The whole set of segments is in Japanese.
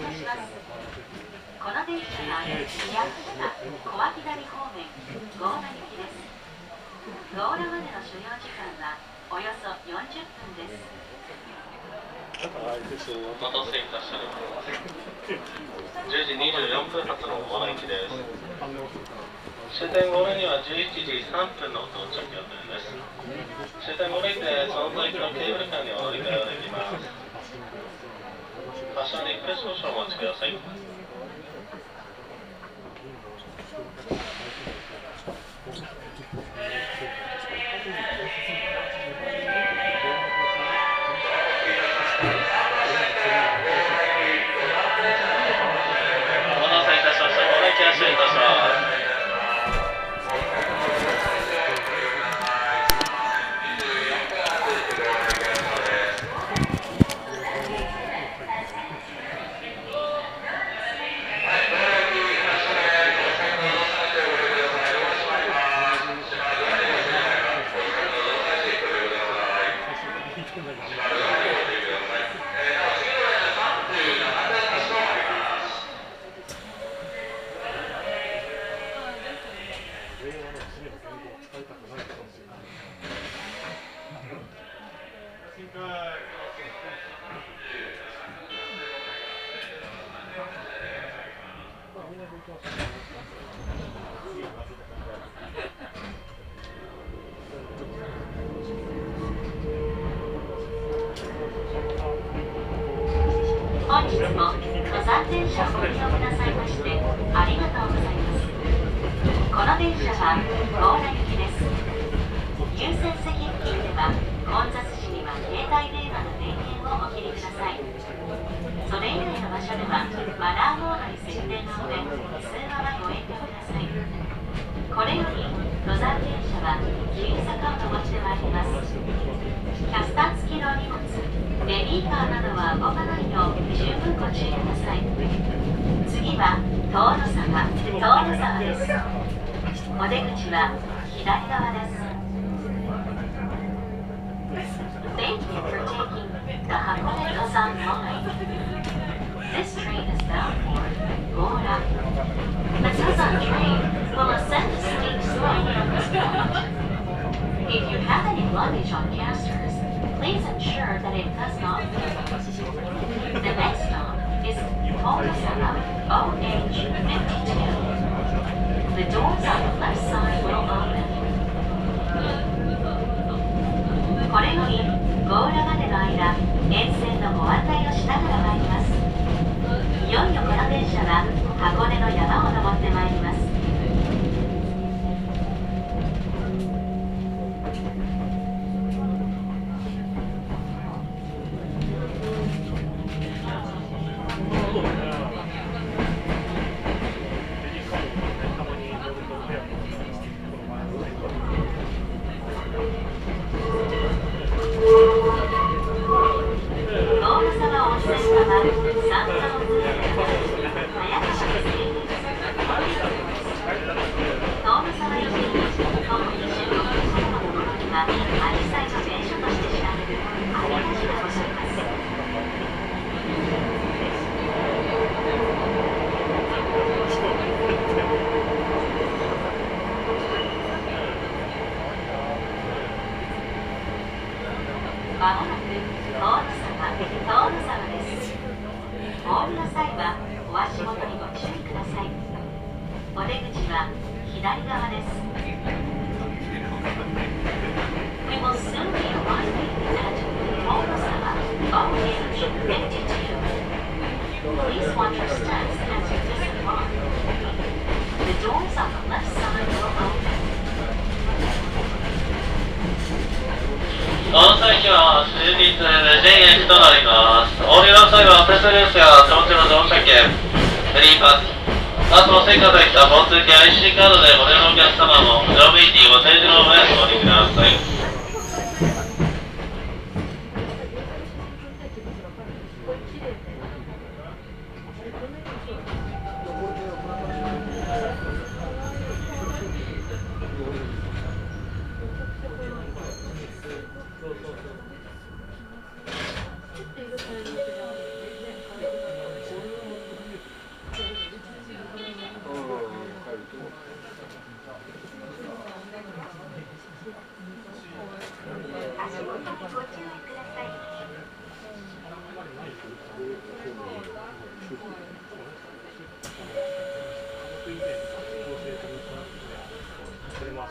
この電車は宮坂小涌谷方面強羅行きです。強羅までの所要時間はおよそ40分です。お待たせいたしました。10時24分発の大行きです。終点後には11時3分の到着予定です。終点後にてその先のケーブルカーにお乗り換えができます。発車に1分少々お待ちください。先付近では混雑時には携帯電話の電源をお切りください。それ以外の場所ではマナーモードに設定なの上、通話はご遠慮ください。これより登山電車は急坂を登ってまいります。キャスター付きの荷物、ベビーカーなどは動かないよう十分ご注意ください。次は遠野沢、遠野沢です。お出口は左側です。Thank you for taking the Hakone Kazan line. This train is bound この先は終日無人駅となります。降りの際は手数ですが、手持ちの乗車券、フリーパス、あと成果かい来た交通系 IC カードでご利用のお客様も、乗務員にご提示の上お降りください。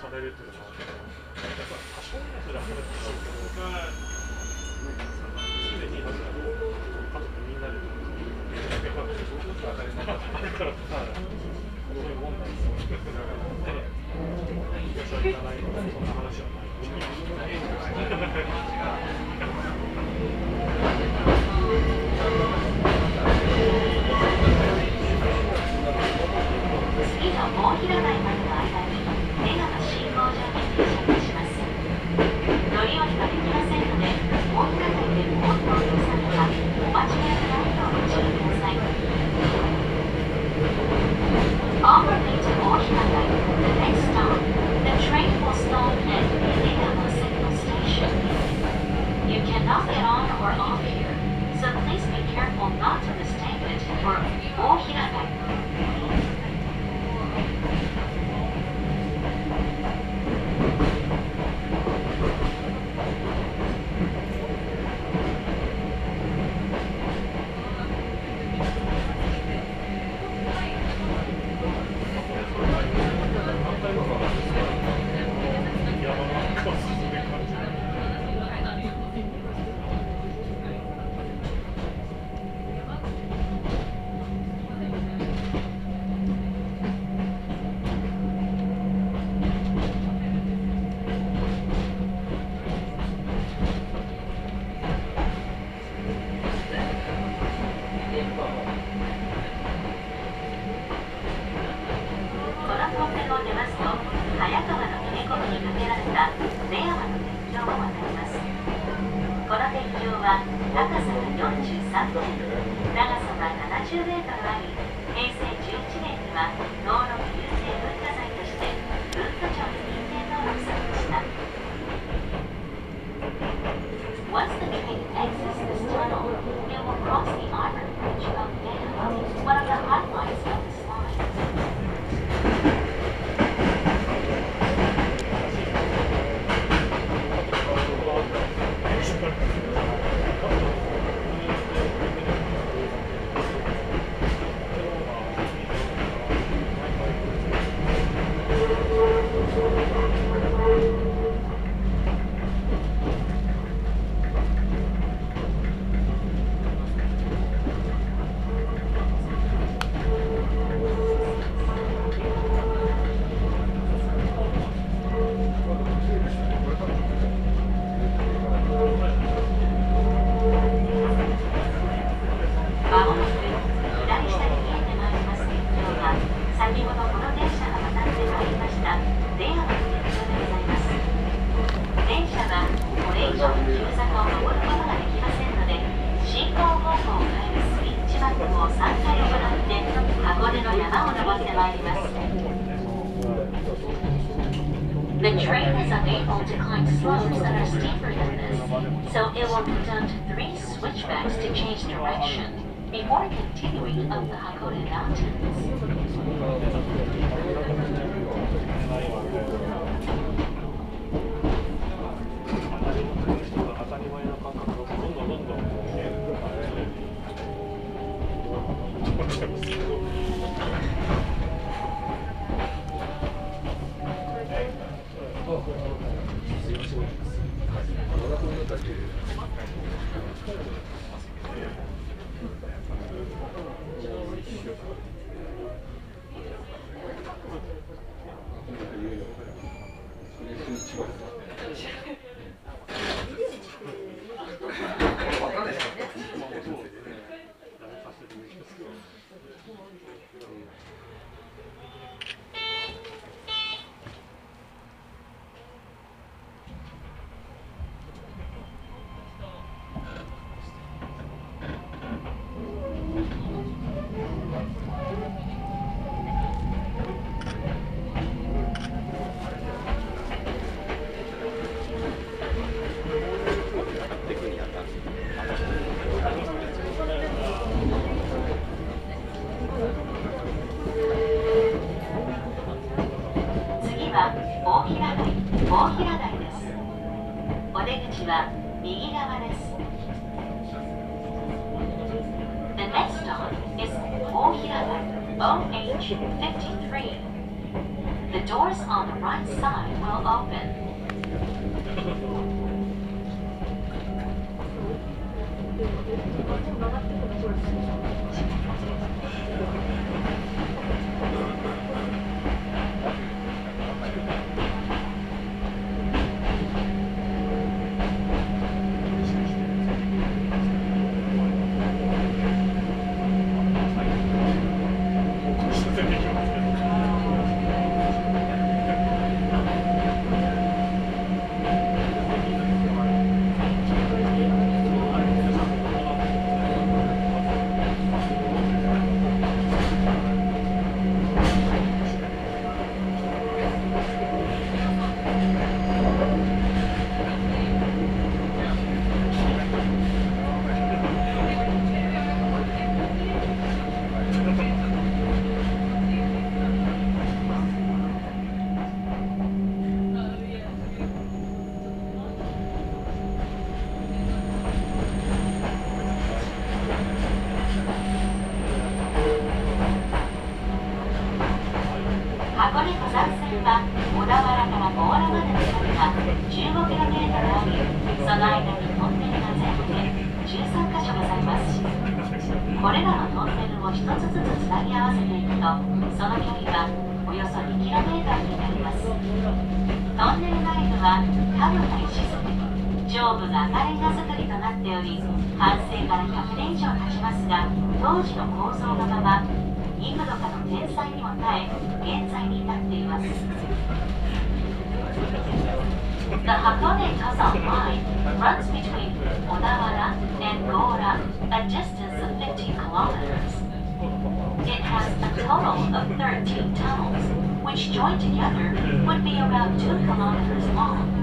されるっていうのも、やっぱ多少のそれはあるんですけど、僕は、すでになんか、家族みんなで、やっぱ、すごと当たも前だから、そういうもんなんですよ。だから、ね、いらっゃかないと、そんな話はない。More continuing of the Hakone Mountain. 次は大平台大平台ですお出口は右側です The next stop is 大平台 OH53 The doors on the right side will open箱 完成から100年以上経ちますが当時の構造のまま幾度かの天災にも耐え現在に至っています The Hakone Kazan line runs between Odawara and Gora, a distance of 50 kilometers. It has a total of 13 tunnels, which joined together would be around 2 kilometers long.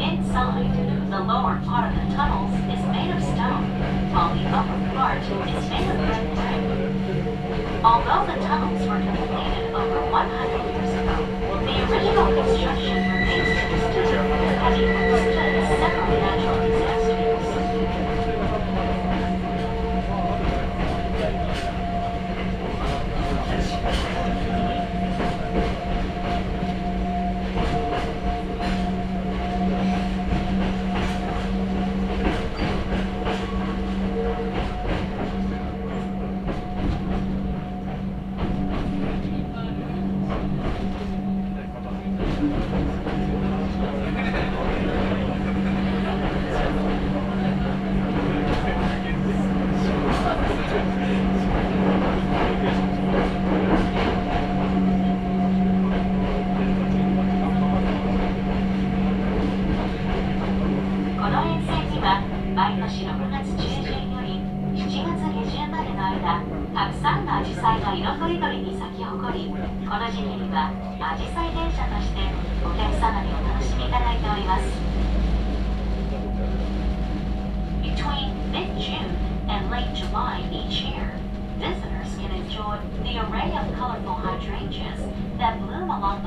Inside, the lower part of the tunnels is made of stone, while the upper part is made of red brick. Although the tunnels were completed over 100 years ago, the original construction remains to this day,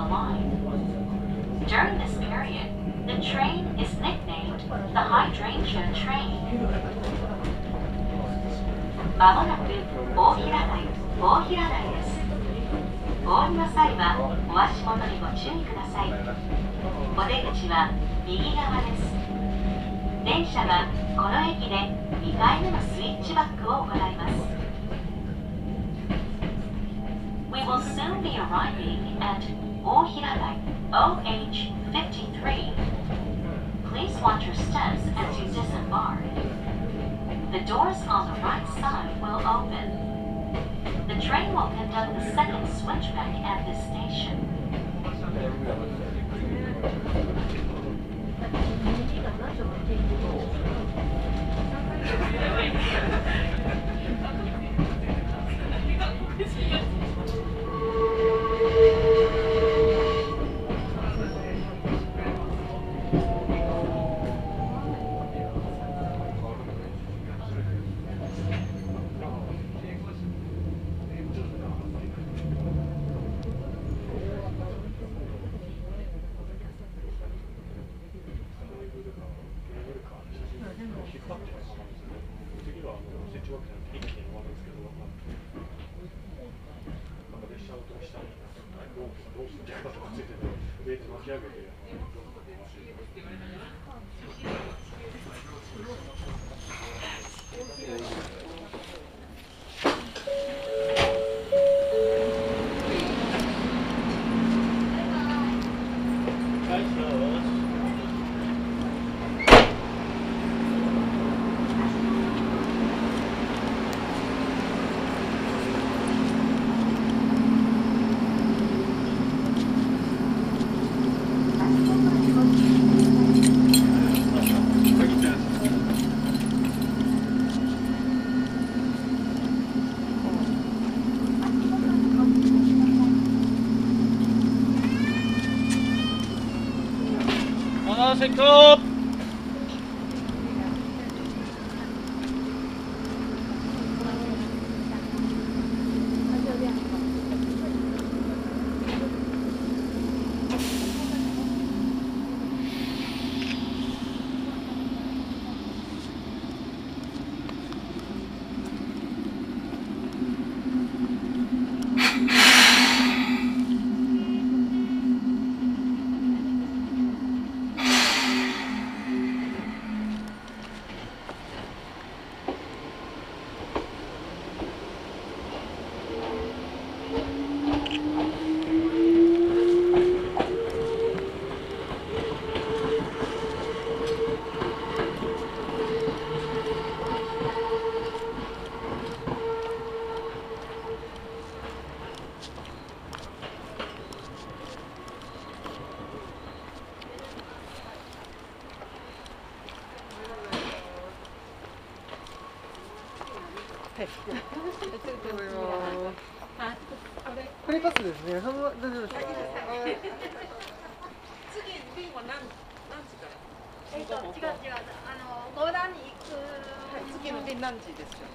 line. During this period, the train is nicknamed the Hydrangea Train. まもなく大平台大平台ですお降りの際はお足元にご注意くださいお出口は右側です電車はこの駅で2回目のスイッチバックを行います We will soon be arriving at Ohiradai OH53 Please watch your steps as you disembark. The doors on the right side will open. The train will conduct the second switchback at this station. 哥。これパスですね。その大丈夫です。か。次便は何何時からえっと、違う違う、あの、五段に行く。次の便何時です。か